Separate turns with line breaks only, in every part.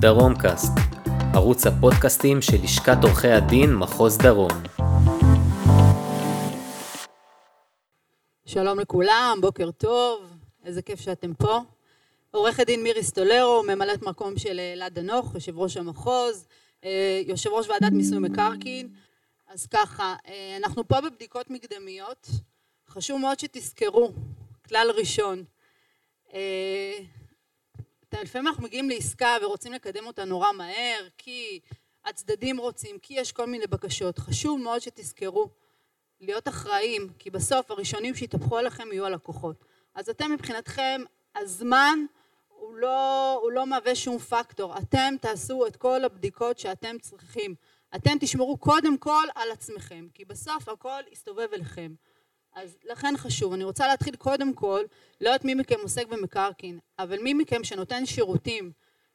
דרומקאסט, ערוץ הפודקאסטים של לשכת עורכי הדין מחוז דרום.
שלום לכולם, בוקר טוב, איזה כיף שאתם פה. עורכת דין מירי סטולרו, ממלאת מקום של אלעד דנוך, יושב ראש המחוז, אה, יושב ראש ועדת מיסוי מקרקעין. אז ככה, אה, אנחנו פה בבדיקות מקדמיות. חשוב מאוד שתזכרו, כלל ראשון, אה, לפעמים אנחנו מגיעים לעסקה ורוצים לקדם אותה נורא מהר, כי הצדדים רוצים, כי יש כל מיני בקשות. חשוב מאוד שתזכרו להיות אחראים, כי בסוף הראשונים שיתהפכו עליכם יהיו הלקוחות. אז אתם מבחינתכם, הזמן הוא לא, הוא לא מהווה שום פקטור. אתם תעשו את כל הבדיקות שאתם צריכים. אתם תשמרו קודם כל על עצמכם, כי בסוף הכל יסתובב אליכם. אז לכן חשוב, אני רוצה להתחיל קודם כל, לא יודעת מי מכם עוסק במקרקעין, אבל מי מכם שנותן שירותים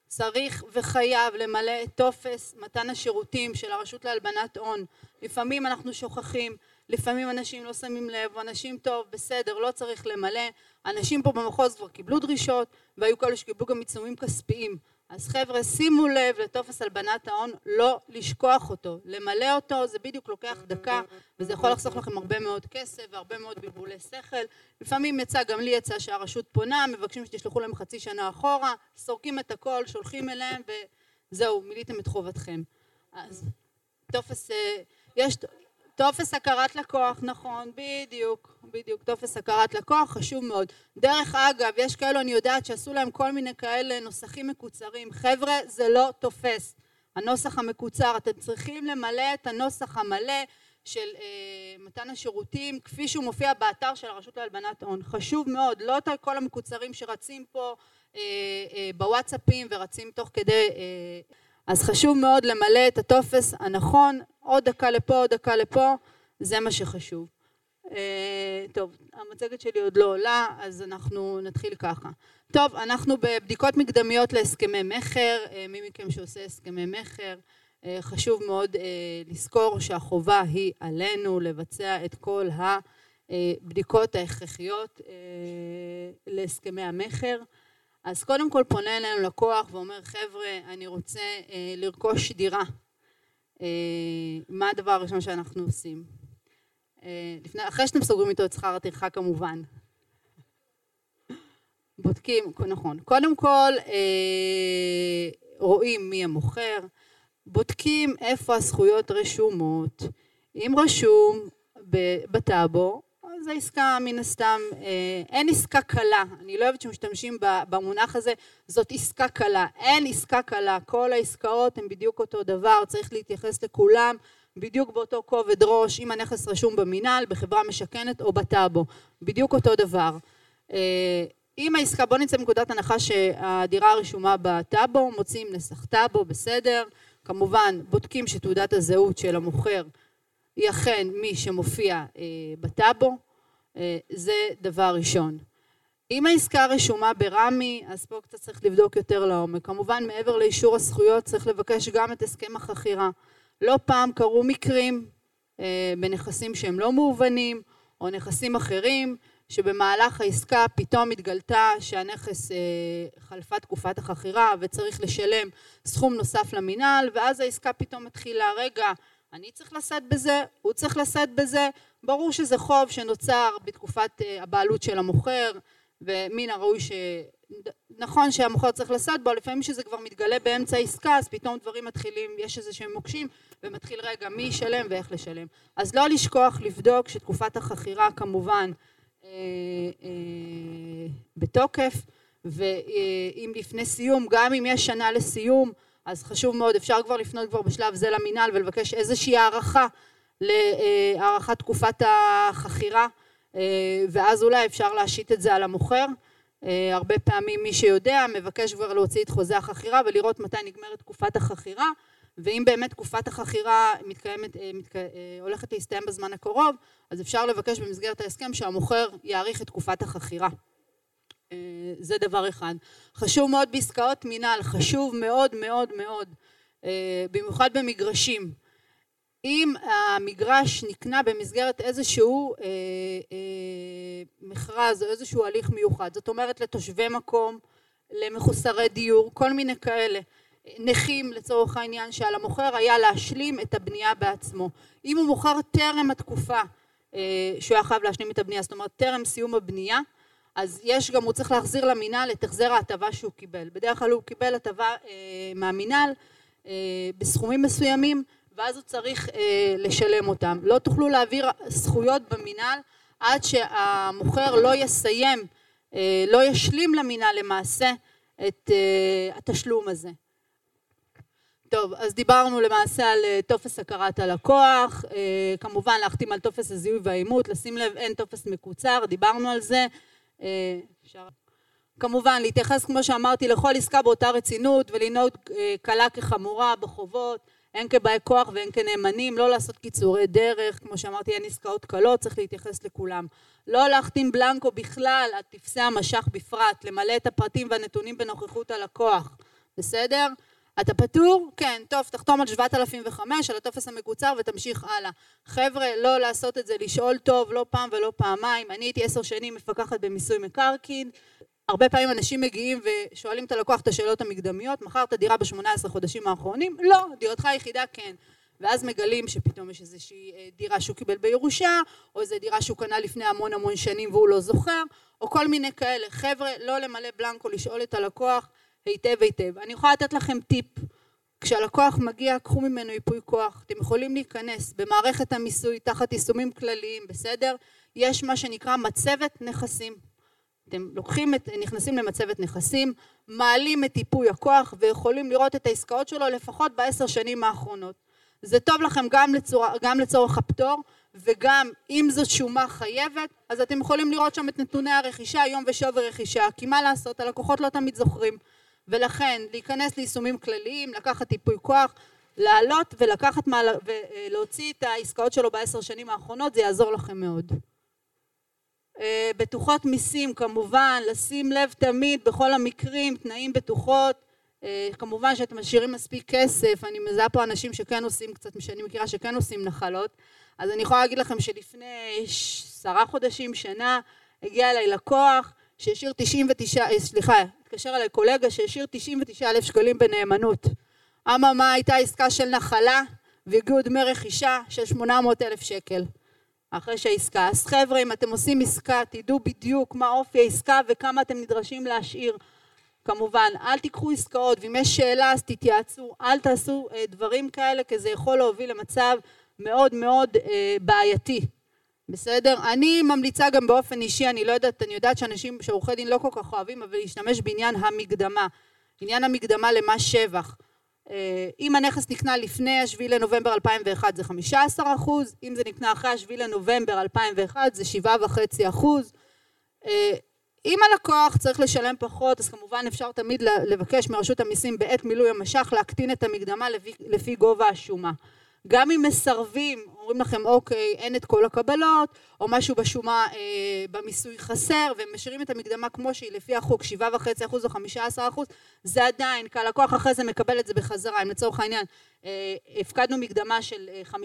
צריך וחייב למלא טופס מתן השירותים של הרשות להלבנת הון. לפעמים אנחנו שוכחים, לפעמים אנשים לא שמים לב, אנשים טוב, בסדר, לא צריך למלא. אנשים פה במחוז כבר קיבלו דרישות, והיו כאלה שקיבלו גם עיצומים כספיים. אז חבר'ה שימו לב לטופס הלבנת ההון, לא לשכוח אותו, למלא אותו זה בדיוק לוקח דקה וזה יכול לחסוך לכם הרבה מאוד כסף והרבה מאוד בלבולי שכל, לפעמים יצא, גם לי יצא שהרשות פונה, מבקשים שתשלחו להם חצי שנה אחורה, סורקים את הכל, שולחים אליהם וזהו, מילאתם את חובתכם. אז טופס, אה, יש, טופס הכרת לקוח, נכון, בדיוק, בדיוק, טופס הכרת לקוח, חשוב מאוד. דרך אגב, יש כאלו, אני יודעת, שעשו להם כל מיני כאלה נוסחים מקוצרים. חבר'ה, זה לא תופס. הנוסח המקוצר, אתם צריכים למלא את הנוסח המלא של אה, מתן השירותים כפי שהוא מופיע באתר של הרשות להלבנת הון. חשוב מאוד, לא את כל המקוצרים שרצים פה אה, אה, בוואטסאפים ורצים תוך כדי... אה, אז חשוב מאוד למלא את הטופס הנכון, עוד דקה לפה, עוד דקה לפה, זה מה שחשוב. אה, טוב, המצגת שלי עוד לא עולה, אז אנחנו נתחיל ככה. טוב, אנחנו בבדיקות מקדמיות להסכמי מכר, אה, מי מכם שעושה הסכמי מכר, אה, חשוב מאוד לזכור שהחובה היא עלינו לבצע את כל הבדיקות ההכרחיות להסכמי המכר. אז קודם כל פונה אלינו לקוח ואומר חבר'ה אני רוצה אה, לרכוש דירה. אה, מה הדבר הראשון שאנחנו עושים? אה, לפני, אחרי שאתם סוגרים איתו את שכר הטרחה כמובן. בודקים, נכון, קודם כל אה, רואים מי המוכר, בודקים איפה הזכויות רשומות, אם רשום בטאבו זו עסקה מן הסתם, אה, אין עסקה קלה, אני לא אוהבת שמשתמשים במונח הזה, זאת עסקה קלה, אין עסקה קלה, כל העסקאות הן בדיוק אותו דבר, צריך להתייחס לכולם בדיוק באותו כובד ראש, אם הנכס רשום במינהל, בחברה משכנת או בטאבו, בדיוק אותו דבר. אה, אם העסקה, בוא נצא מנקודת הנחה שהדירה רשומה בטאבו, מוצאים נסח טאבו, בסדר, כמובן בודקים שתעודת הזהות של המוכר היא אכן מי שמופיע אה, בטאבו, זה דבר ראשון. אם העסקה רשומה ברמ"י, אז פה קצת צריך לבדוק יותר לעומק. כמובן, מעבר לאישור הזכויות, צריך לבקש גם את הסכם החכירה. לא פעם קרו מקרים אה, בנכסים שהם לא מהוונים, או נכסים אחרים, שבמהלך העסקה פתאום התגלתה שהנכס אה, חלפה תקופת החכירה וצריך לשלם סכום נוסף למינהל, ואז העסקה פתאום מתחילה, רגע, אני צריך לשאת בזה, הוא צריך לשאת בזה, ברור שזה חוב שנוצר בתקופת אה, הבעלות של המוכר ומן הראוי ש... נכון שהמוכר צריך לשאת בו, לפעמים שזה כבר מתגלה באמצע העסקה אז פתאום דברים מתחילים, יש איזה שהם מוקשים ומתחיל רגע מי ישלם ואיך לשלם. אז לא לשכוח לבדוק שתקופת החכירה כמובן אה, אה, בתוקף ואם לפני סיום, גם אם יש שנה לסיום אז חשוב מאוד, אפשר כבר לפנות כבר בשלב זה למינהל ולבקש איזושהי הערכה להארכת תקופת החכירה אה, ואז אולי אפשר להשית את זה על המוכר. אה, הרבה פעמים מי שיודע מבקש כבר להוציא את חוזה החכירה ולראות מתי נגמרת תקופת החכירה ואם באמת תקופת החכירה מתקיימת, אה, מתק... הולכת להסתיים בזמן הקרוב אז אפשר לבקש במסגרת ההסכם שהמוכר יאריך את תקופת החכירה. זה דבר אחד. חשוב מאוד בעסקאות מינהל, חשוב מאוד מאוד מאוד, במיוחד במגרשים. אם המגרש נקנה במסגרת איזשהו אה, אה, מכרז או איזשהו הליך מיוחד, זאת אומרת לתושבי מקום, למחוסרי דיור, כל מיני כאלה. נכים לצורך העניין שעל המוכר היה להשלים את הבנייה בעצמו. אם הוא מוכר טרם התקופה שהוא היה חייב להשלים את הבנייה, זאת אומרת טרם סיום הבנייה, אז יש גם, הוא צריך להחזיר למינהל את החזר ההטבה שהוא קיבל. בדרך כלל הוא קיבל הטבה מהמינהל בסכומים מסוימים ואז הוא צריך לשלם אותם. לא תוכלו להעביר זכויות במינהל עד שהמוכר לא יסיים, לא ישלים למינהל למעשה את התשלום הזה. טוב, אז דיברנו למעשה על טופס הכרת הלקוח, כמובן להחתים על טופס הזיהוי והאימות, לשים לב אין טופס מקוצר, דיברנו על זה. כמובן להתייחס כמו שאמרתי לכל עסקה באותה רצינות ולנהוג קלה כחמורה בחובות, הן כבאי כוח והן כנאמנים, לא לעשות קיצורי דרך, כמו שאמרתי אין עסקאות קלות, צריך להתייחס לכולם. לא להחתים בלנקו בכלל על טפסי המשך בפרט, למלא את הפרטים והנתונים בנוכחות הלקוח, בסדר? אתה פטור? כן, טוב, תחתום על 7005 על הטופס המקוצר ותמשיך הלאה. חבר'ה, לא לעשות את זה, לשאול טוב, לא פעם ולא פעמיים. אני הייתי עשר שנים מפקחת במיסוי מקרקעין, הרבה פעמים אנשים מגיעים ושואלים את הלקוח את השאלות המקדמיות, מכרת דירה ב-18 חודשים האחרונים? לא, דירתך היחידה כן. ואז מגלים שפתאום יש איזושהי דירה שהוא קיבל בירושה, או איזו דירה שהוא קנה לפני המון המון שנים והוא לא זוכר, או כל מיני כאלה. חבר'ה, לא למלא בלנקו, לשאול את הלקוח היטב היטב. אני יכולה לתת לכם טיפ, כשהלקוח מגיע, קחו ממנו ייפוי כוח, אתם יכולים להיכנס במערכת המיסוי תחת יישומים כלליים, בסדר? יש מה שנקרא מצבת נכסים. אתם לוקחים את, נכנסים למצבת נכסים, מעלים את ייפוי הכוח ויכולים לראות את העסקאות שלו לפחות בעשר שנים האחרונות. זה טוב לכם גם, לצור, גם לצורך הפטור וגם אם זאת שומה חייבת, אז אתם יכולים לראות שם את נתוני הרכישה, יום ושווי רכישה, כי מה לעשות, הלקוחות לא תמיד זוכרים. ולכן להיכנס ליישומים כלליים, לקחת ייפוי כוח, לעלות ולקחת ולהוציא את העסקאות שלו בעשר שנים האחרונות, זה יעזור לכם מאוד. בטוחות מיסים כמובן, לשים לב תמיד בכל המקרים, תנאים בטוחות, כמובן שאתם משאירים מספיק כסף, אני מזהה פה אנשים שכן עושים קצת, שאני מכירה שכן עושים נחלות, אז אני יכולה להגיד לכם שלפני עשרה חודשים, שנה, הגיע אליי לקוח שהשאיר 99, סליחה, התקשר אליי קולגה שהשאיר 99 אלף שקלים בנאמנות. אממה הייתה עסקה של נחלה והגיעו דמי רכישה של 800 אלף שקל. אחרי שהעסקה. אז חבר'ה, אם אתם עושים עסקה, תדעו בדיוק מה אופי העסקה וכמה אתם נדרשים להשאיר. כמובן, אל תיקחו עסקאות, ואם יש שאלה אז תתייעצו, אל תעשו דברים כאלה, כי זה יכול להוביל למצב מאוד מאוד בעייתי. בסדר? אני ממליצה גם באופן אישי, אני לא יודעת, אני יודעת שאנשים, שעורכי דין לא כל כך אוהבים, אבל להשתמש בעניין המקדמה. עניין המקדמה למס שבח. אם הנכס נקנה לפני השביעי לנובמבר 2001 זה 15 אחוז, אם זה נקנה אחרי השביעי לנובמבר 2001 זה 7.5 אחוז. אם הלקוח צריך לשלם פחות, אז כמובן אפשר תמיד לבקש מרשות המיסים בעת מילוי המשך להקטין את המקדמה לפי, לפי גובה השומה. גם אם מסרבים, אומרים לכם אוקיי, אין את כל הקבלות, או משהו בשומה אה, במיסוי חסר, והם משאירים את המקדמה כמו שהיא לפי החוק, 7.5% או 15%, זה עדיין, כי הלקוח אחרי זה מקבל את זה בחזרה, אם לצורך העניין אה, הפקדנו מקדמה של 15%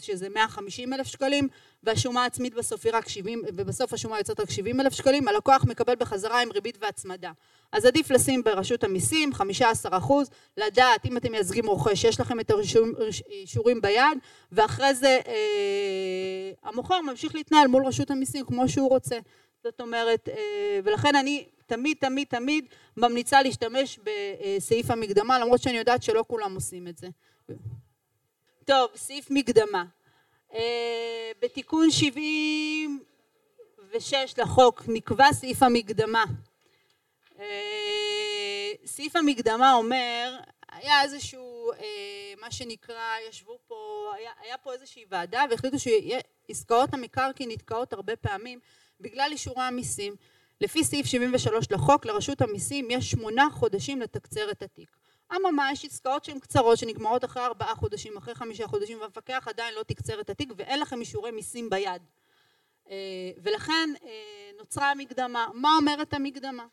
שזה 150 אלף שקלים, והשומה העצמית בסוף היא רק 70, ובסוף השומה יוצאת רק 70 אלף שקלים, הלקוח מקבל בחזרה עם ריבית והצמדה. אז עדיף לשים ברשות המיסים 15 אחוז, לדעת אם אתם מייצגים רוכש, יש לכם את האישורים ביד, ואחרי זה אה, המוכר ממשיך להתנהל מול רשות המיסים כמו שהוא רוצה. זאת אומרת, אה, ולכן אני תמיד תמיד תמיד ממליצה להשתמש בסעיף המקדמה, למרות שאני יודעת שלא כולם עושים את זה. טוב, סעיף מקדמה. בתיקון 76 לחוק נקבע סעיף המקדמה. סעיף המקדמה אומר, היה איזשהו, מה שנקרא, ישבו פה, היה, היה פה איזושהי ועדה והחליטו שעסקאות המקרקעין נתקעות הרבה פעמים בגלל אישורי המיסים. לפי סעיף 73 לחוק, לרשות המיסים יש שמונה חודשים לתקצר את התיק. אממה, יש עסקאות שהן קצרות, שנגמרות אחרי ארבעה חודשים, אחרי חמישה חודשים, והמפקח עדיין לא תקצר את התיק ואין לכם אישורי מיסים ביד. ולכן נוצרה המקדמה. מה אומרת המקדמה?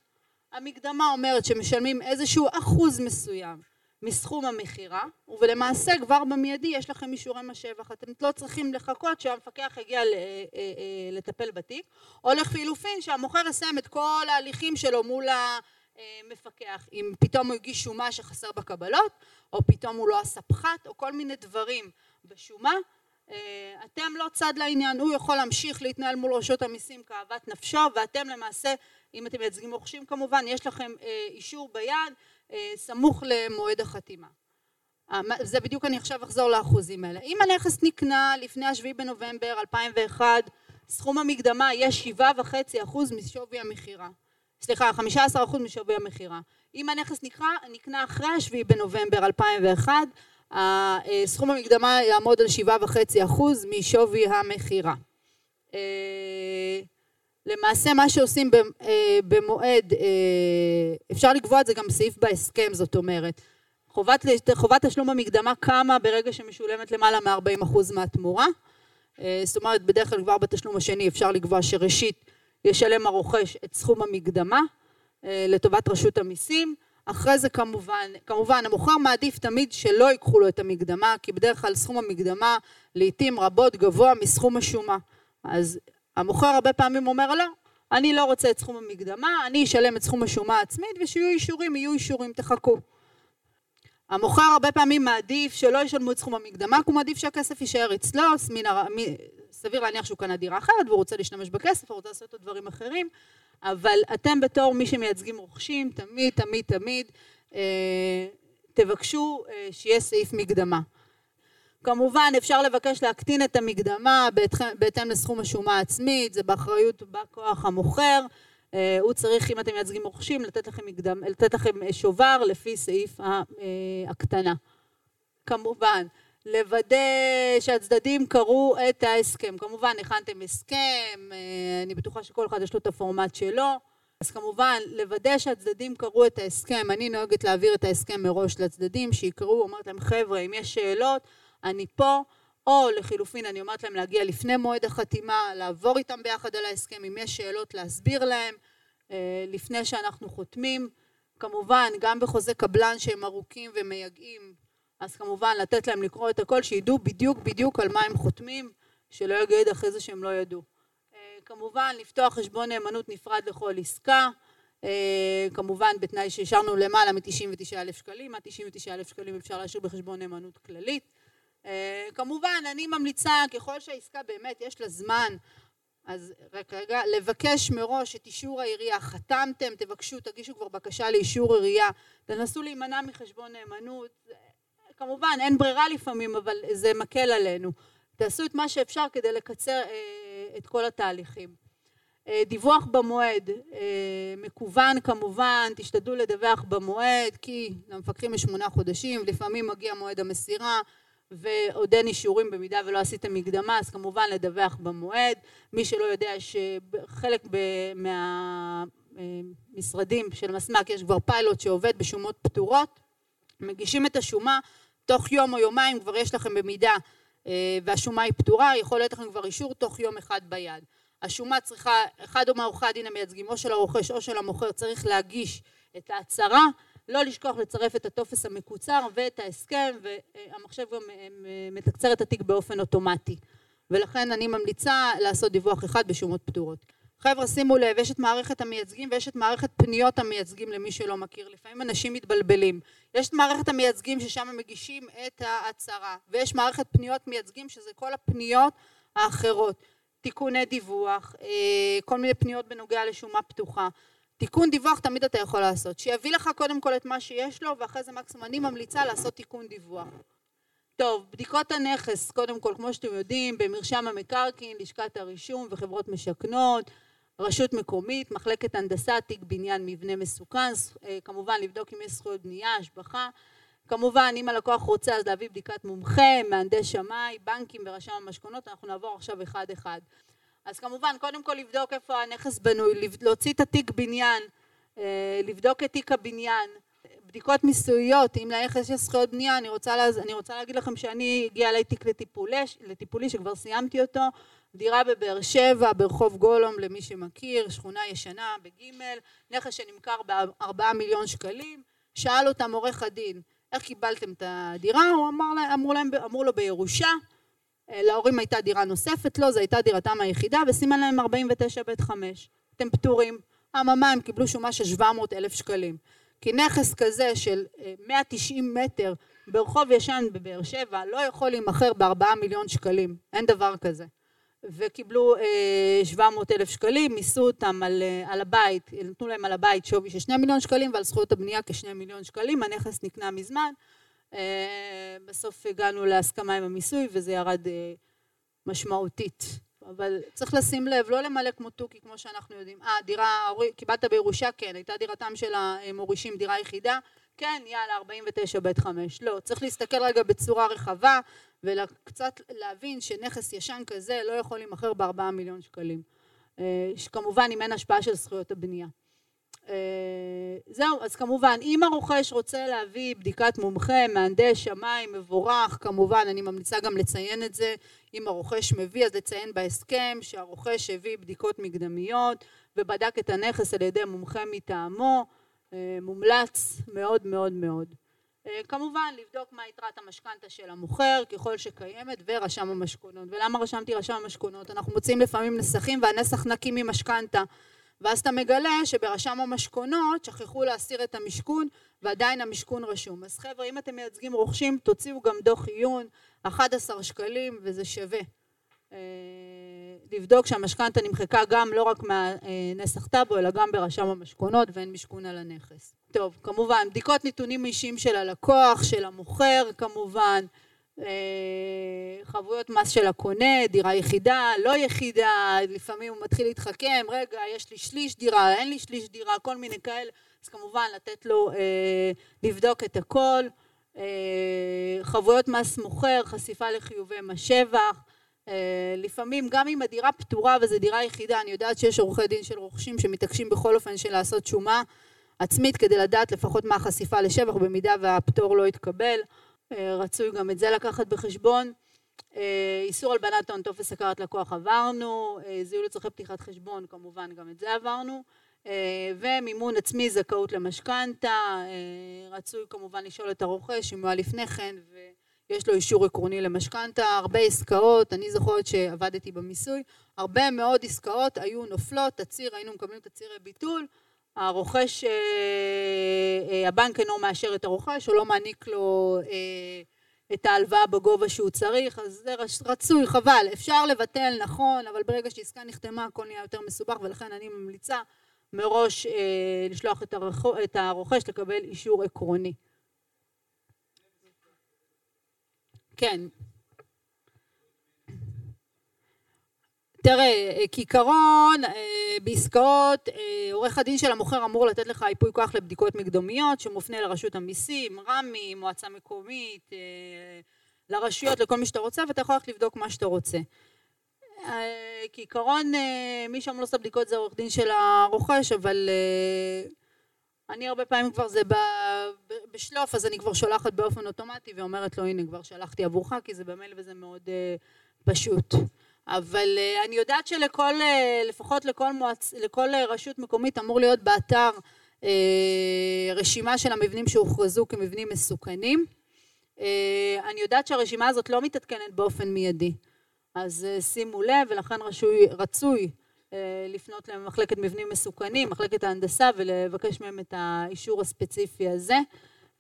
המקדמה אומרת שמשלמים איזשהו אחוז מסוים מסכום המכירה, ולמעשה כבר במיידי יש לכם אישורי מס. אתם לא צריכים לחכות שהמפקח יגיע לטפל בתיק, או לחילופין שהמוכר יסיים את כל ההליכים שלו מול מפקח, אם פתאום הוא הגיש שומה שחסר בקבלות, או פתאום הוא לא עשה פחת, או כל מיני דברים בשומה, אתם לא צד לעניין, הוא יכול להמשיך להתנהל מול רשות המיסים כאוות נפשו, ואתם למעשה, אם אתם מייצגים רוכשים כמובן, יש לכם אישור ביד סמוך למועד החתימה. זה בדיוק אני עכשיו אחזור לאחוזים האלה. אם הנכס נקנה לפני השביעי בנובמבר 2001, סכום המקדמה יהיה שבעה וחצי אחוז משווי המכירה. סליחה, חמישה עשר אחוז משווי המכירה. אם הנכס נקרא, נקנה אחרי השביעי בנובמבר 2001, סכום המקדמה יעמוד על שבעה וחצי אחוז משווי המכירה. למעשה מה שעושים במועד, אפשר לקבוע את זה גם בסעיף בהסכם, זאת אומרת, חובת, חובת תשלום המקדמה קמה ברגע שמשולמת למעלה מ-40% מהתמורה, זאת אומרת בדרך כלל כבר בתשלום השני אפשר לקבוע שראשית ישלם הרוכש את סכום המקדמה לטובת רשות המיסים, אחרי זה כמובן, כמובן המוכר מעדיף תמיד שלא ייקחו לו את המקדמה כי בדרך כלל סכום המקדמה לעיתים רבות גבוה מסכום השומה, אז המוכר הרבה פעמים אומר לא, אני לא רוצה את סכום המקדמה, אני אשלם את סכום השומה העצמית ושיהיו אישורים, יהיו אישורים, תחכו. המוכר הרבה פעמים מעדיף שלא ישלמו את סכום המקדמה, כי הוא מעדיף שהכסף יישאר אצלו, סביר להניח שהוא קנה דירה אחרת והוא רוצה להשתמש בכסף, הוא רוצה לעשות עוד דברים אחרים, אבל אתם בתור מי שמייצגים רוכשים, תמיד תמיד תמיד אה, תבקשו אה, שיהיה סעיף מקדמה. כמובן אפשר לבקש להקטין את המקדמה בהתאם לסכום השומה העצמית, זה באחריות בא כוח המוכר, הוא צריך אם אתם מייצגים רוכשים לתת לכם, מקדם, לתת לכם שובר לפי סעיף ההקטנה. כמובן לוודא שהצדדים קראו את ההסכם, כמובן הכנתם הסכם, אני בטוחה שכל אחד יש לו את הפורמט שלו, אז כמובן לוודא שהצדדים קראו את ההסכם, אני נוהגת להעביר את ההסכם מראש לצדדים שיקראו, אומרת להם חבר'ה אם יש שאלות אני פה, או לחילופין אני אומרת להם להגיע לפני מועד החתימה, לעבור איתם ביחד על ההסכם, אם יש שאלות להסביר להם לפני שאנחנו חותמים, כמובן גם בחוזה קבלן שהם ארוכים ומייגעים, אז כמובן לתת להם לקרוא את הכל, שידעו בדיוק בדיוק על מה הם חותמים, שלא יגיד אחרי זה שהם לא ידעו. כמובן לפתוח חשבון נאמנות נפרד לכל עסקה, כמובן בתנאי שהשארנו למעלה מ-99 אלף שקלים, עד 99 אלף שקלים אפשר להשאיר בחשבון נאמנות כללית. כמובן אני ממליצה ככל שהעסקה באמת יש לה זמן אז רק רגע לבקש מראש את אישור העירייה. חתמתם תבקשו תגישו כבר בקשה לאישור עירייה. תנסו להימנע מחשבון נאמנות. כמובן אין ברירה לפעמים אבל זה מקל עלינו. תעשו את מה שאפשר כדי לקצר את כל התהליכים. דיווח במועד מקוון כמובן תשתדלו לדווח במועד כי למפקחים יש שמונה חודשים לפעמים מגיע מועד המסירה ועוד אין אישורים במידה ולא עשיתם מקדמה אז כמובן לדווח במועד. מי שלא יודע שחלק מהמשרדים של מסמ"ק יש כבר פיילוט שעובד בשומות פתורות מגישים את השומה תוך יום או יומיים כבר יש לכם במידה והשומה היא פתורה יכול להיות לכם כבר אישור תוך יום אחד ביד. השומה צריכה אחד או מעורכי הדין המייצגים או של הרוכש או של המוכר צריך להגיש את ההצהרה לא לשכוח לצרף את הטופס המקוצר ואת ההסכם והמחשב גם מתקצר את התיק באופן אוטומטי. ולכן אני ממליצה לעשות דיווח אחד בשומות פתורות. חבר'ה שימו לב יש את מערכת המייצגים ויש את מערכת פניות המייצגים למי שלא מכיר. לפעמים אנשים מתבלבלים. יש את מערכת המייצגים ששם מגישים את ההצהרה ויש מערכת פניות מייצגים שזה כל הפניות האחרות. תיקוני דיווח כל מיני פניות בנוגע לשומה פתוחה תיקון דיווח תמיד אתה יכול לעשות, שיביא לך קודם כל את מה שיש לו ואחרי זה מקסימום אני ממליצה לעשות תיקון דיווח. טוב, בדיקות הנכס, קודם כל כמו שאתם יודעים במרשם המקרקעין, לשכת הרישום וחברות משכנות, רשות מקומית, מחלקת הנדסה, תיק בניין מבנה מסוכן, כמובן לבדוק אם יש זכויות בנייה, השבחה, כמובן אם הלקוח רוצה אז להביא בדיקת מומחה, מהנדס שמאי, בנקים ורשם המשכונות, אנחנו נעבור עכשיו אחד אחד. אז כמובן קודם כל לבדוק איפה הנכס בנוי, להוציא את התיק בניין, לבדוק את תיק הבניין, בדיקות מיסויות, אם לנכס יש זכויות בנייה, אני רוצה, לה, אני רוצה להגיד לכם שאני הגיעה אליי תיק לטיפולי, לטיפולי שכבר סיימתי אותו, דירה בבאר שבע, ברחוב גולום למי שמכיר, שכונה ישנה בגימל, נכס שנמכר בארבעה מיליון שקלים, שאל אותם עורך הדין, איך קיבלתם את הדירה? הוא אמר, אמרו, להם, אמרו לו בירושה להורים הייתה דירה נוספת, לא, זו הייתה דירתם היחידה וסימן להם 49 ב' 5, אתם פטורים, אממה הם קיבלו שומה של 700 אלף שקלים. כי נכס כזה של 190 אה, מטר ברחוב ישן בבאר שבע לא יכול להימכר בארבעה מיליון שקלים, אין דבר כזה. וקיבלו 700 אלף שקלים, מיסו אותם על, על הבית, נתנו להם על הבית שווי של 2 מיליון שקלים ועל זכויות הבנייה כ-2 מיליון שקלים, הנכס נקנה מזמן, בסוף הגענו להסכמה עם המיסוי וזה ירד משמעותית. אבל צריך לשים לב, לא למלא כמו תוכי, כמו שאנחנו יודעים. אה, דירה, קיבלת בירושה? כן. הייתה דירתם של המורישים דירה יחידה? כן, יאללה, 49 בית 5. לא, צריך להסתכל רגע בצורה רחבה, וקצת להבין שנכס ישן כזה לא יכול להימכר בארבעה מיליון שקלים. אה, כמובן, אם אין השפעה של זכויות הבנייה. אה, זהו, אז כמובן, אם הרוכש רוצה להביא בדיקת מומחה, מהנדס, שמאי, מבורך, כמובן, אני ממליצה גם לציין את זה, אם הרוכש מביא, אז לציין בהסכם שהרוכש הביא בדיקות מקדמיות ובדק את הנכס על ידי מומחה מטעמו, אה, מומלץ מאוד מאוד מאוד. אה, כמובן, לבדוק מה יתרת המשכנתה של המוכר, ככל שקיימת, ורשם המשכונות. ולמה רשמתי רשם המשכונות? אנחנו מוצאים לפעמים נסחים והנסח נקי ממשכנתה. ואז אתה מגלה שברשם המשכונות שכחו להסיר את המשכון ועדיין המשכון רשום. אז חבר'ה, אם אתם מייצגים רוכשים, תוציאו גם דוח עיון, 11 שקלים, וזה שווה. אה, לבדוק שהמשכנתה נמחקה גם לא רק מהנסח טאבו, אלא גם ברשם המשכונות ואין משכון על הנכס. טוב, כמובן, בדיקות נתונים אישיים של הלקוח, של המוכר כמובן, חבויות מס של הקונה, דירה יחידה, לא יחידה, לפעמים הוא מתחיל להתחכם, רגע, יש לי שליש דירה, אין לי שליש דירה, כל מיני כאלה, אז כמובן לתת לו אה, לבדוק את הכל, אה, חבויות מס מוכר, חשיפה לחיובי מס שבח, אה, לפעמים גם אם הדירה פתורה וזו דירה יחידה, אני יודעת שיש עורכי דין של רוכשים שמתעקשים בכל אופן של לעשות שומה עצמית כדי לדעת לפחות מה החשיפה לשבח במידה והפטור לא יתקבל. אה, רצוי גם את זה לקחת בחשבון. אה, איסור הלבנת הון, טופס הכרת לקוח עברנו, אה, זיהוי לצורכי פתיחת חשבון, כמובן גם את זה עברנו, ומימון עצמי, זכאות למשכנתה, רצוי כמובן לשאול את הרוכש אם הוא היה לפני כן ויש לו אישור עקרוני למשכנתה, הרבה עסקאות, אני זוכרת שעבדתי במיסוי, הרבה מאוד עסקאות היו נופלות, תצהיר, היינו מקבלים תצהירי ביטול, הרוכש, אה, אה, הבנק אינו מאשר את הרוכש או לא מעניק לו אה, את ההלוואה בגובה שהוא צריך, אז זה רצוי, חבל, אפשר לבטל, נכון, אבל ברגע שעסקה נחתמה הכל נהיה יותר מסובך ולכן אני ממליצה מראש לשלוח את הרוכש לקבל אישור עקרוני. כן. תראה, אה, כעיקרון אה, בעסקאות אה, עורך הדין של המוכר אמור לתת לך ייפוי כוח לבדיקות מקדמיות שמופנה לרשות המיסים, רמ"י, מועצה מקומית, לרשויות, לכל מי שאתה רוצה ואתה יכול ללכת לבדוק מה שאתה רוצה. כעיקרון מי שאמור לעשות בדיקות זה עורך דין של הרוכש אבל אני הרבה פעמים כבר זה בשלוף אז אני כבר שולחת באופן אוטומטי ואומרת לו הנה כבר שלחתי עבורך כי זה במייל וזה מאוד פשוט אבל אה, אני יודעת שלכל, אה, לפחות לכל, מועצ... לכל אה, רשות מקומית אמור להיות באתר רשימה של המבנים שהוכרזו כמבנים מסוכנים. אני יודעת שהרשימה הזאת לא מתעדכנת באופן מיידי, אז שימו לב ולכן רשוי, רצוי לפנות למחלקת מבנים מסוכנים, מחלקת ההנדסה ולבקש מהם את האישור הספציפי הזה.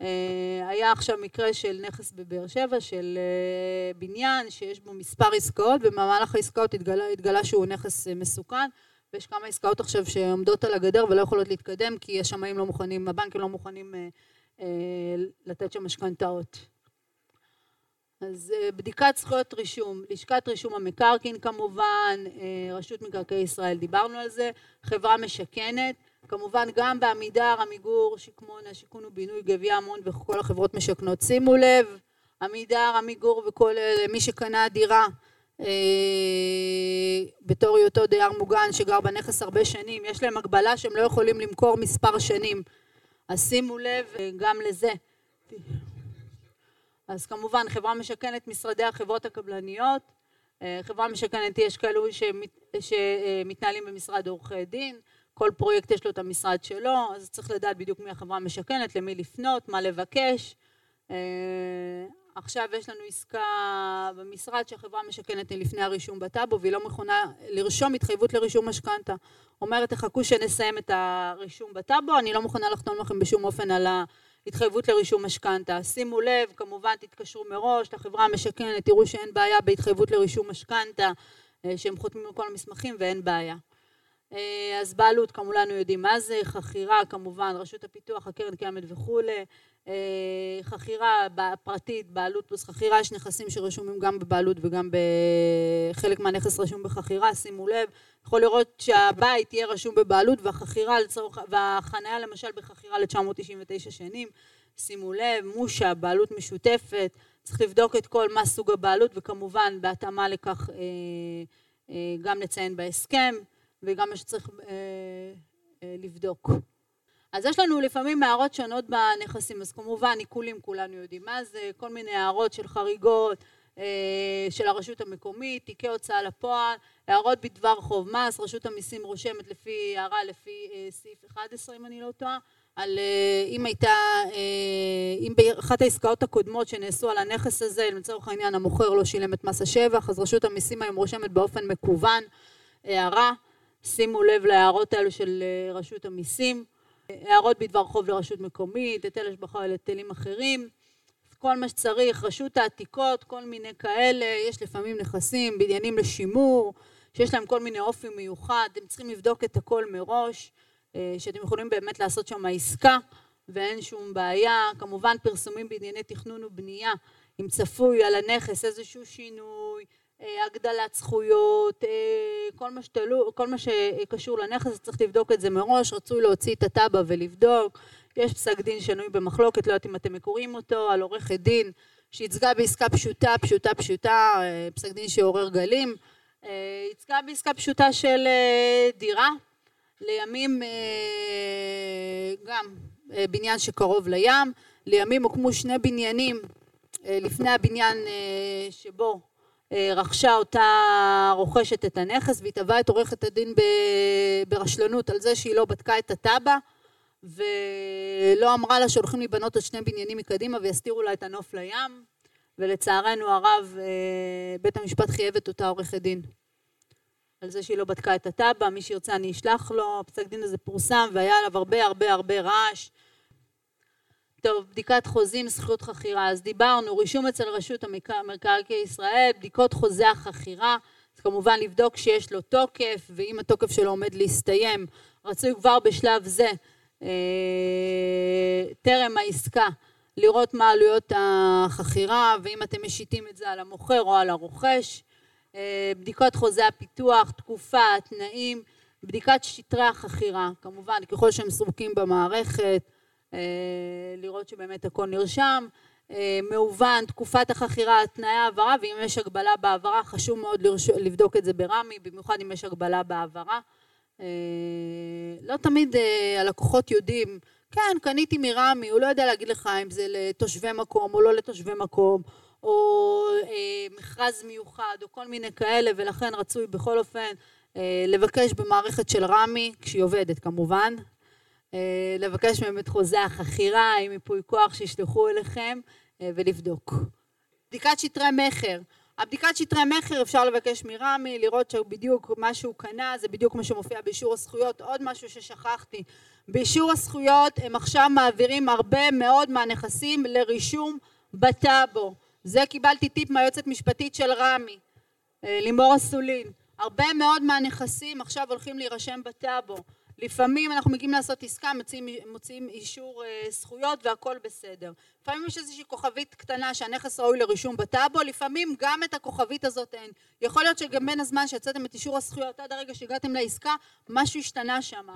אה, היה עכשיו מקרה של נכס בבאר שבע, של אה, בניין שיש בו מספר עסקאות, ובמהלך העסקאות התגלה, התגלה שהוא נכס אה, מסוכן, ויש כמה עסקאות עכשיו שעומדות על הגדר ולא יכולות להתקדם, כי השמאים לא מוכנים, הבנקים לא מוכנים לתת שם משכנתאות. אז בדיקת זכויות רישום, לשכת רישום המקרקעין כמובן, רשות מקרקעי ישראל, דיברנו על זה, חברה משכנת, כמובן גם בעמידר, עמיגור, שקמון, השיכון ובינוי, גביע המון וכל החברות משכנות. שימו לב, עמידר, עמיגור וכל מי שקנה דירה אה, בתור היותו דייר מוגן שגר בנכס הרבה שנים, יש להם הגבלה שהם לא יכולים למכור מספר שנים. אז שימו לב אה, גם לזה. אז כמובן חברה משכנת משרדי החברות הקבלניות, אה, חברה משכנת יש כאלו שמתנהלים במשרד עורכי דין, כל פרויקט יש לו את המשרד שלו, אז צריך לדעת בדיוק מי החברה המשכנת, למי לפנות, מה לבקש. אה, עכשיו יש לנו עסקה במשרד שהחברה משכנת לפני הרישום בטאבו והיא לא מוכנה לרשום התחייבות לרישום משכנתה. אומרת תחכו שנסיים את הרישום בטאבו, אני לא מוכנה לחתום לכם בשום אופן על ההתחייבות לרישום משכנתה. שימו לב, כמובן תתקשרו מראש לחברה המשכנת, תראו שאין בעיה בהתחייבות לרישום משכנתה, אה, שהם חותמים על כל המסמכים ואין בעיה. אה, אז בעלות כמולנו יודעים מה זה, חכירה כמובן, רשות הפיתוח, הקרן קיימת וכולי, אה, חכירה פרטית, בעלות פלוס חכירה, יש נכסים שרשומים גם בבעלות וגם בחלק מהנכס רשום בחכירה, שימו לב, יכול לראות שהבית יהיה רשום בבעלות והחכירה לצורך, והחניה למשל בחכירה ל-999 שנים, שימו לב, מושה, בעלות משותפת, צריך לבדוק את כל מה סוג הבעלות וכמובן בהתאמה לכך אה, גם לציין בהסכם וגם מה שצריך אה, אה, לבדוק. אז יש לנו לפעמים הערות שונות בנכסים, אז כמובן עיקולים כולנו יודעים מה זה, כל מיני הערות של חריגות אה, של הרשות המקומית, תיקי הוצאה לפועל, הערות בדבר חוב מס, רשות המיסים רושמת לפי הערה לפי אה, סעיף 11 אם אני לא טועה, על אה, אם הייתה, אה, אם באחת העסקאות הקודמות שנעשו על הנכס הזה, לצורך העניין המוכר לא שילם את מס השבח, אז רשות המיסים היום רושמת באופן מקוון הערה שימו לב להערות האלו של אה, רשות המיסים, הערות בדבר חוב לרשות מקומית, היטל השבחה על היטלים אחרים, כל מה שצריך, רשות העתיקות, כל מיני כאלה, יש לפעמים נכסים, בניינים לשימור, שיש להם כל מיני אופי מיוחד, אתם צריכים לבדוק את הכל מראש, אה, שאתם יכולים באמת לעשות שם עסקה ואין שום בעיה, כמובן פרסומים בענייני תכנון ובנייה, אם צפוי על הנכס איזשהו שינוי, הגדלת זכויות, אה, כל מה, שתלו, כל מה שקשור לנכס צריך לבדוק את זה מראש, רצוי להוציא את הטאבה ולבדוק, יש פסק דין שנוי במחלוקת, לא יודעת אם אתם קוראים אותו, על עורכת דין שייצגה בעסקה פשוטה, פשוטה, פשוטה, אה, פסק דין שעורר גלים, ייצגה בעסקה פשוטה של דירה, לימים גם בניין שקרוב לים, לימים הוקמו שני בניינים לפני הבניין שבו אה, רכשה אותה רוכשת את הנכס והיא תבעה את עורכת הדין ברשלנות על זה שהיא לא בדקה את התב"ע ולא אמרה לה שהולכים להיבנות עוד שני בניינים מקדימה ויסתירו לה את הנוף לים. ולצערנו הרב אה, בית המשפט חייב את אותה עורכת דין. על זה שהיא לא בדקה את התב"ע, מי שירצה אני אשלח לו, הפסק דין הזה פורסם והיה עליו הרבה הרבה הרבה רעש טוב, בדיקת חוזים, זכויות חכירה, אז דיברנו, רישום אצל רשות המקרקעי ישראל, בדיקות חוזה החכירה, אז כמובן לבדוק שיש לו תוקף, ואם התוקף שלו עומד להסתיים, רצוי כבר בשלב זה, אה, טרם העסקה, לראות מה עלויות החכירה, ואם אתם משיתים את זה על המוכר או על הרוכש, אה, בדיקות חוזה הפיתוח, תקופה, תנאים, בדיקת שטרי החכירה, כמובן ככל שהם סרוקים במערכת, אה, לראות שבאמת הכל נרשם, אה, מהוון, תקופת החכירה, תנאי העברה, ואם יש הגבלה בהעברה, חשוב מאוד לבדוק את זה ברמ"י, במיוחד אם יש הגבלה בהעברה. אה, לא תמיד הלקוחות יודעים, כן, קניתי מרמ"י, הוא לא יודע להגיד לך אם זה לתושבי מקום או לא לתושבי מקום, או מכרז מיוחד, או כל מיני כאלה, ולכן רצוי בכל אופן לבקש במערכת של רמ"י, כשהיא עובדת כמובן, אה, לבקש מהם את חוזה החכירה עם ייפוי כוח שישלחו אליכם אה, ולבדוק. בדיקת שטרי מכר הבדיקת שטרי מכר אפשר לבקש מרמי, לראות שבדיוק מה שהוא קנה זה בדיוק מה שמופיע באישור הזכויות. עוד משהו ששכחתי, באישור הזכויות הם עכשיו מעבירים הרבה מאוד מהנכסים לרישום בטאבו. זה קיבלתי טיפ מהיועצת משפטית של רמי, אה, לימור אסולין. הרבה מאוד מהנכסים עכשיו הולכים להירשם בטאבו. לפעמים אנחנו מגיעים לעשות עסקה, מוצאים, מוצאים אישור אה, זכויות והכל בסדר. לפעמים יש איזושהי כוכבית קטנה שהנכס ראוי לרישום בטאבו, לפעמים גם את הכוכבית הזאת אין. יכול להיות שגם בין הזמן שיצאתם את אישור הזכויות עד הרגע שהגעתם לעסקה, משהו השתנה שם.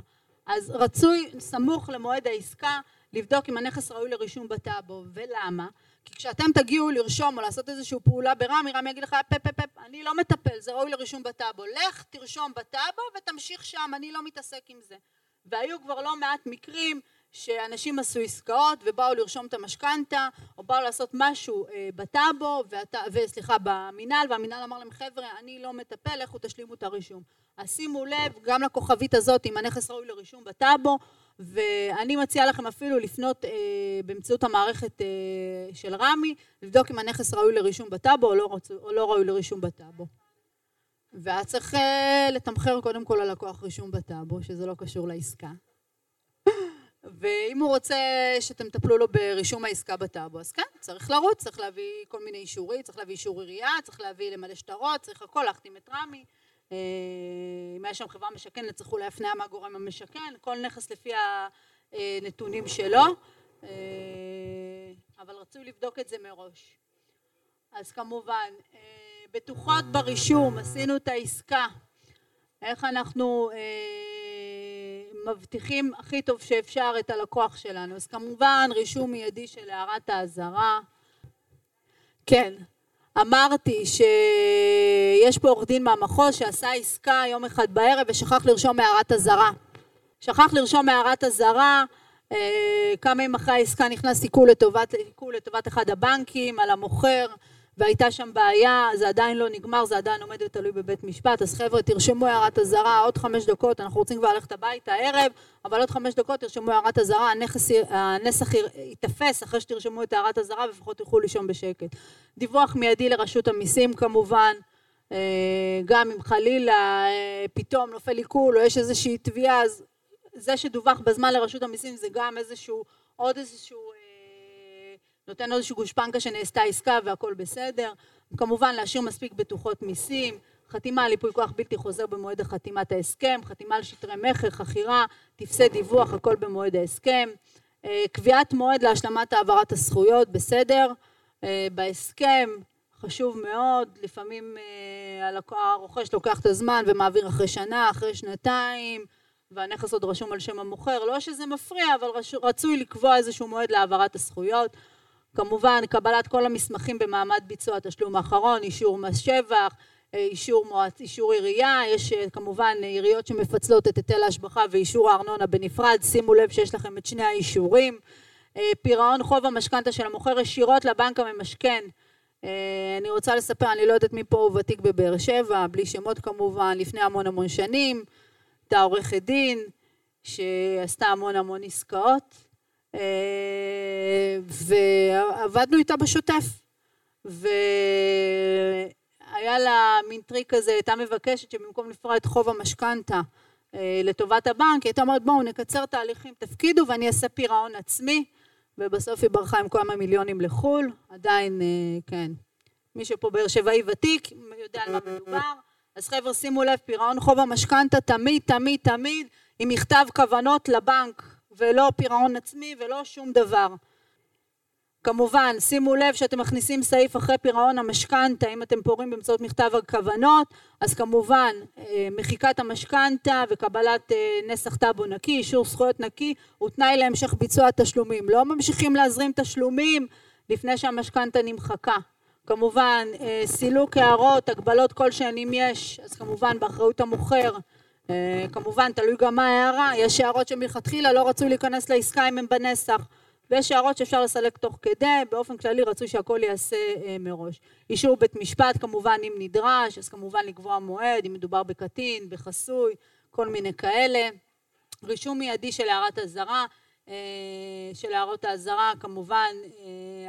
אז רצוי סמוך למועד העסקה לבדוק אם הנכס ראוי לרישום בטאבו. ולמה? כי כשאתם תגיעו לרשום או לעשות איזושהי פעולה ברמי, רמי יגיד לך פפ פפ פפ, אני לא מטפל, זה ראוי לרישום בטאבו. לך תרשום בטאבו ותמשיך שם, אני לא מתעסק עם זה. והיו כבר לא מעט מקרים שאנשים עשו עסקאות ובאו לרשום את המשכנתה או באו לעשות משהו אה, בטאבו וסליחה במינהל והמינהל אמר להם חבר'ה אני לא מטפל לכו תשלימו את הרישום אז שימו לב גם לכוכבית הזאת אם הנכס ראוי לרישום בטאבו ואני מציעה לכם אפילו לפנות אה, באמצעות המערכת אה, של רמ"י, לבדוק אם הנכס ראוי לרישום בטאבו או, לא, או לא ראוי לרישום בטאבו. והיה צריך אה, לתמחר קודם כל ללקוח רישום בטאבו, שזה לא קשור לעסקה. ואם הוא רוצה שאתם תטפלו לו ברישום העסקה בטאבו, אז כן, צריך לרוץ, צריך להביא כל מיני אישורים, צריך להביא אישור עירייה, צריך להביא למלא שטרות, צריך הכל, להחתים את רמ"י. אה, אם היה שם חברה משכנת, צריך אולי הפניה מהגורם המשכן, כל נכס לפי הנתונים שלו, אה, אבל רצוי לבדוק את זה מראש. אז כמובן, אה, בטוחות ברישום, עשינו את העסקה, איך אנחנו מבטיחים הכי טוב שאפשר את הלקוח שלנו. אז כמובן רישום מיידי של הערת האזהרה. כן, אמרתי שיש פה עורך דין מהמחוז שעשה עסקה יום אחד בערב ושכח לרשום הערת אזהרה. שכח לרשום הערת אזהרה, אה, כמה ימים אחרי העסקה נכנס עיקול לטובת, לטובת אחד הבנקים על המוכר והייתה שם בעיה, זה עדיין לא נגמר, זה עדיין עומד ותלוי בבית משפט, אז חבר'ה תרשמו הערת אזהרה, עוד חמש דקות, אנחנו רוצים כבר ללכת הביתה הערב, אבל עוד חמש דקות תרשמו הערת אזהרה, הנסח ייתפס אחרי שתרשמו את הערת אזהרה ולפחות תוכלו לישון בשקט. דיווח מיידי לרשות המיסים כמובן, אה, גם אם חלילה אה, פתאום נופל עיקול או יש איזושהי תביעה, אז זה שדווח בזמן לרשות המיסים זה גם איזשהו, עוד איזשהו נותן לו איזושהי גושפנקה שנעשתה עסקה והכל בסדר, כמובן להשאיר מספיק בטוחות מיסים, חתימה על ייפוי כוח בלתי חוזר במועד החתימת ההסכם, חתימה על שטרי מכר, חכירה, טפסי דיווח, הכל במועד ההסכם, אה, קביעת מועד להשלמת העברת הזכויות, בסדר, אה, בהסכם, חשוב מאוד, לפעמים אה, הרוכש לוקח את הזמן ומעביר אחרי שנה, אחרי שנתיים, והנכס עוד רשום על שם המוכר, לא שזה מפריע, אבל רצוי לקבוע איזשהו מועד להעברת הזכויות. כמובן קבלת כל המסמכים במעמד ביצוע התשלום האחרון, אישור מס שבח, אה, אישור, מועצ... אישור עירייה, יש אה, כמובן עיריות שמפצלות את היטל ההשבחה ואישור הארנונה בנפרד, שימו לב שיש לכם את שני האישורים, אה, פירעון חוב המשכנתה של המוכר ישירות לבנק הממשכן, אני רוצה לספר, אני לא יודעת מי פה הוא ותיק בבאר שבע, בלי שמות כמובן, לפני המון המון שנים, הייתה עורכת דין שעשתה המון המון עסקאות, אה, ועבדנו איתה בשוטף. והיה לה מין טריק כזה, הייתה מבקשת שבמקום לפרוע את חוב המשכנתה אה, לטובת הבנק, היא הייתה אומרת בואו נקצר תהליכים, תפקידו ואני אעשה פירעון עצמי, ובסוף היא ברחה עם כמה מיליונים לחו"ל, עדיין, אה, כן. מי שפה באר שבעי ותיק, יודע על מה מדובר. אז חבר'ה שימו לב, פירעון חוב המשכנתה תמיד, תמיד, תמיד עם מכתב כוונות לבנק. ולא פירעון עצמי ולא שום דבר. כמובן, שימו לב שאתם מכניסים סעיף אחרי פירעון המשכנתה, אם אתם פורעים באמצעות מכתב הכוונות, אז כמובן אה, מחיקת המשכנתה וקבלת אה, נסח טאבו נקי, אישור זכויות נקי, הוא תנאי להמשך ביצוע התשלומים. לא ממשיכים להזרים תשלומים לפני שהמשכנתה נמחקה. כמובן, אה, סילוק הערות, הגבלות כלשהן אם יש, אז כמובן באחריות המוכר כמובן, תלוי גם מה ההערה, יש הערות שמלכתחילה לא רצו להיכנס לעסקה אם הם בנסח, ויש הערות שאפשר לסלק תוך כדי, באופן כללי רצוי שהכל ייעשה אה, מראש. אישור בית משפט כמובן אם נדרש, אז כמובן לקבוע מועד, אם מדובר בקטין, בחסוי, כל מיני כאלה. רישום מיידי של הערת אזהרה, אה, של הערות האזהרה כמובן,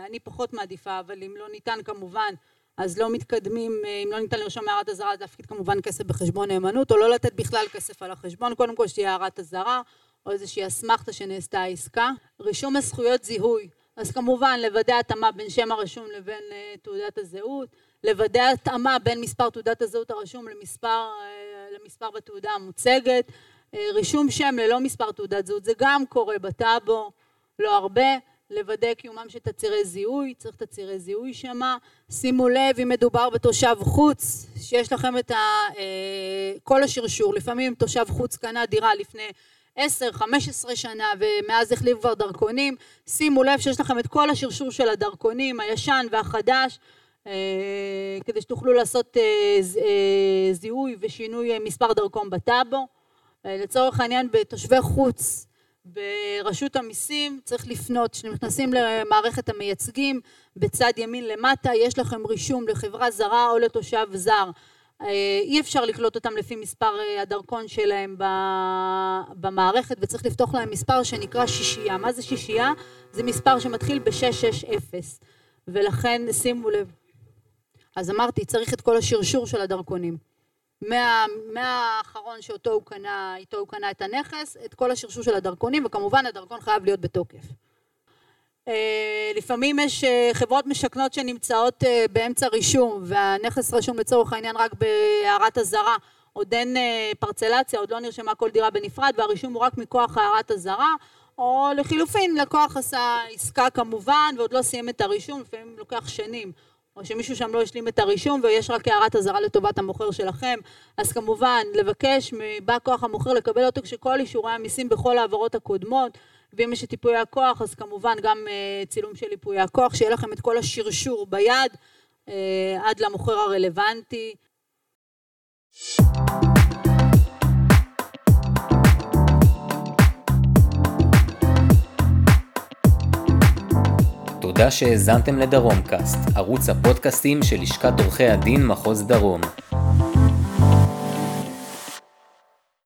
אני פחות מעדיפה, אבל אם לא ניתן כמובן אז לא מתקדמים, אה, אם לא ניתן לרשום הערת אזהרה, אז להפקיד כמובן כסף בחשבון נאמנות, או לא לתת בכלל כסף על החשבון, קודם כל שתהיה הערת אזהרה, או איזושהי אסמכתה שנעשתה העסקה. רישום הזכויות זיהוי, אז כמובן לוודא התאמה בין שם הרשום לבין uh, תעודת הזהות, לוודא התאמה בין מספר תעודת הזהות הרשום למספר, uh, למספר בתעודה המוצגת, uh, רישום שם ללא מספר תעודת זהות, זה גם קורה בטאבו, לא הרבה. לוודא קיומם של תצהירי זיהוי, צריך תצהירי זיהוי שמה, שימו לב אם מדובר בתושב חוץ, שיש לכם את ה, אה, כל השרשור, לפעמים תושב חוץ קנה דירה לפני 10-15 שנה ומאז החליף כבר דרכונים, שימו לב שיש לכם את כל השרשור של הדרכונים, הישן והחדש, אה, כדי שתוכלו לעשות אה, זיהוי ושינוי מספר דרכון בטאבו. לצורך העניין בתושבי חוץ ברשות המיסים צריך לפנות, כשנכנסים למערכת המייצגים, בצד ימין למטה יש לכם רישום לחברה זרה או לתושב זר. אי אפשר לקלוט אותם לפי מספר הדרכון שלהם במערכת וצריך לפתוח להם מספר שנקרא שישייה. מה זה שישייה? זה מספר שמתחיל ב-660 ולכן שימו לב. אז אמרתי, צריך את כל השרשור של הדרכונים. מה, מהאחרון שאותו הוא קנה, איתו הוא קנה את הנכס, את כל השרשור של הדרכונים, וכמובן הדרכון חייב להיות בתוקף. אה, לפעמים יש אה, חברות משכנות שנמצאות אה, באמצע רישום, והנכס רשום לצורך העניין רק בהערת אזהרה, עוד אין פרצלציה, עוד לא נרשמה כל דירה בנפרד, והרישום הוא רק מכוח הערת אזהרה, או לחילופין, לקוח עשה עסקה כמובן, ועוד לא סיים את הרישום, לפעמים לוקח שנים. או שמישהו שם לא השלים את הרישום ויש רק הערת אזהרה לטובת המוכר שלכם, אז כמובן לבקש מבא כוח המוכר לקבל אותו כשכל אישורי המיסים בכל העברות הקודמות, ואם יש את ייפויי הכוח אז כמובן גם uh, צילום של ייפויי הכוח, שיהיה לכם את כל השרשור ביד uh, עד למוכר הרלוונטי.
תודה שהאזנתם לדרום קאסט, ערוץ הפודקאסטים של לשכת עורכי הדין מחוז דרום.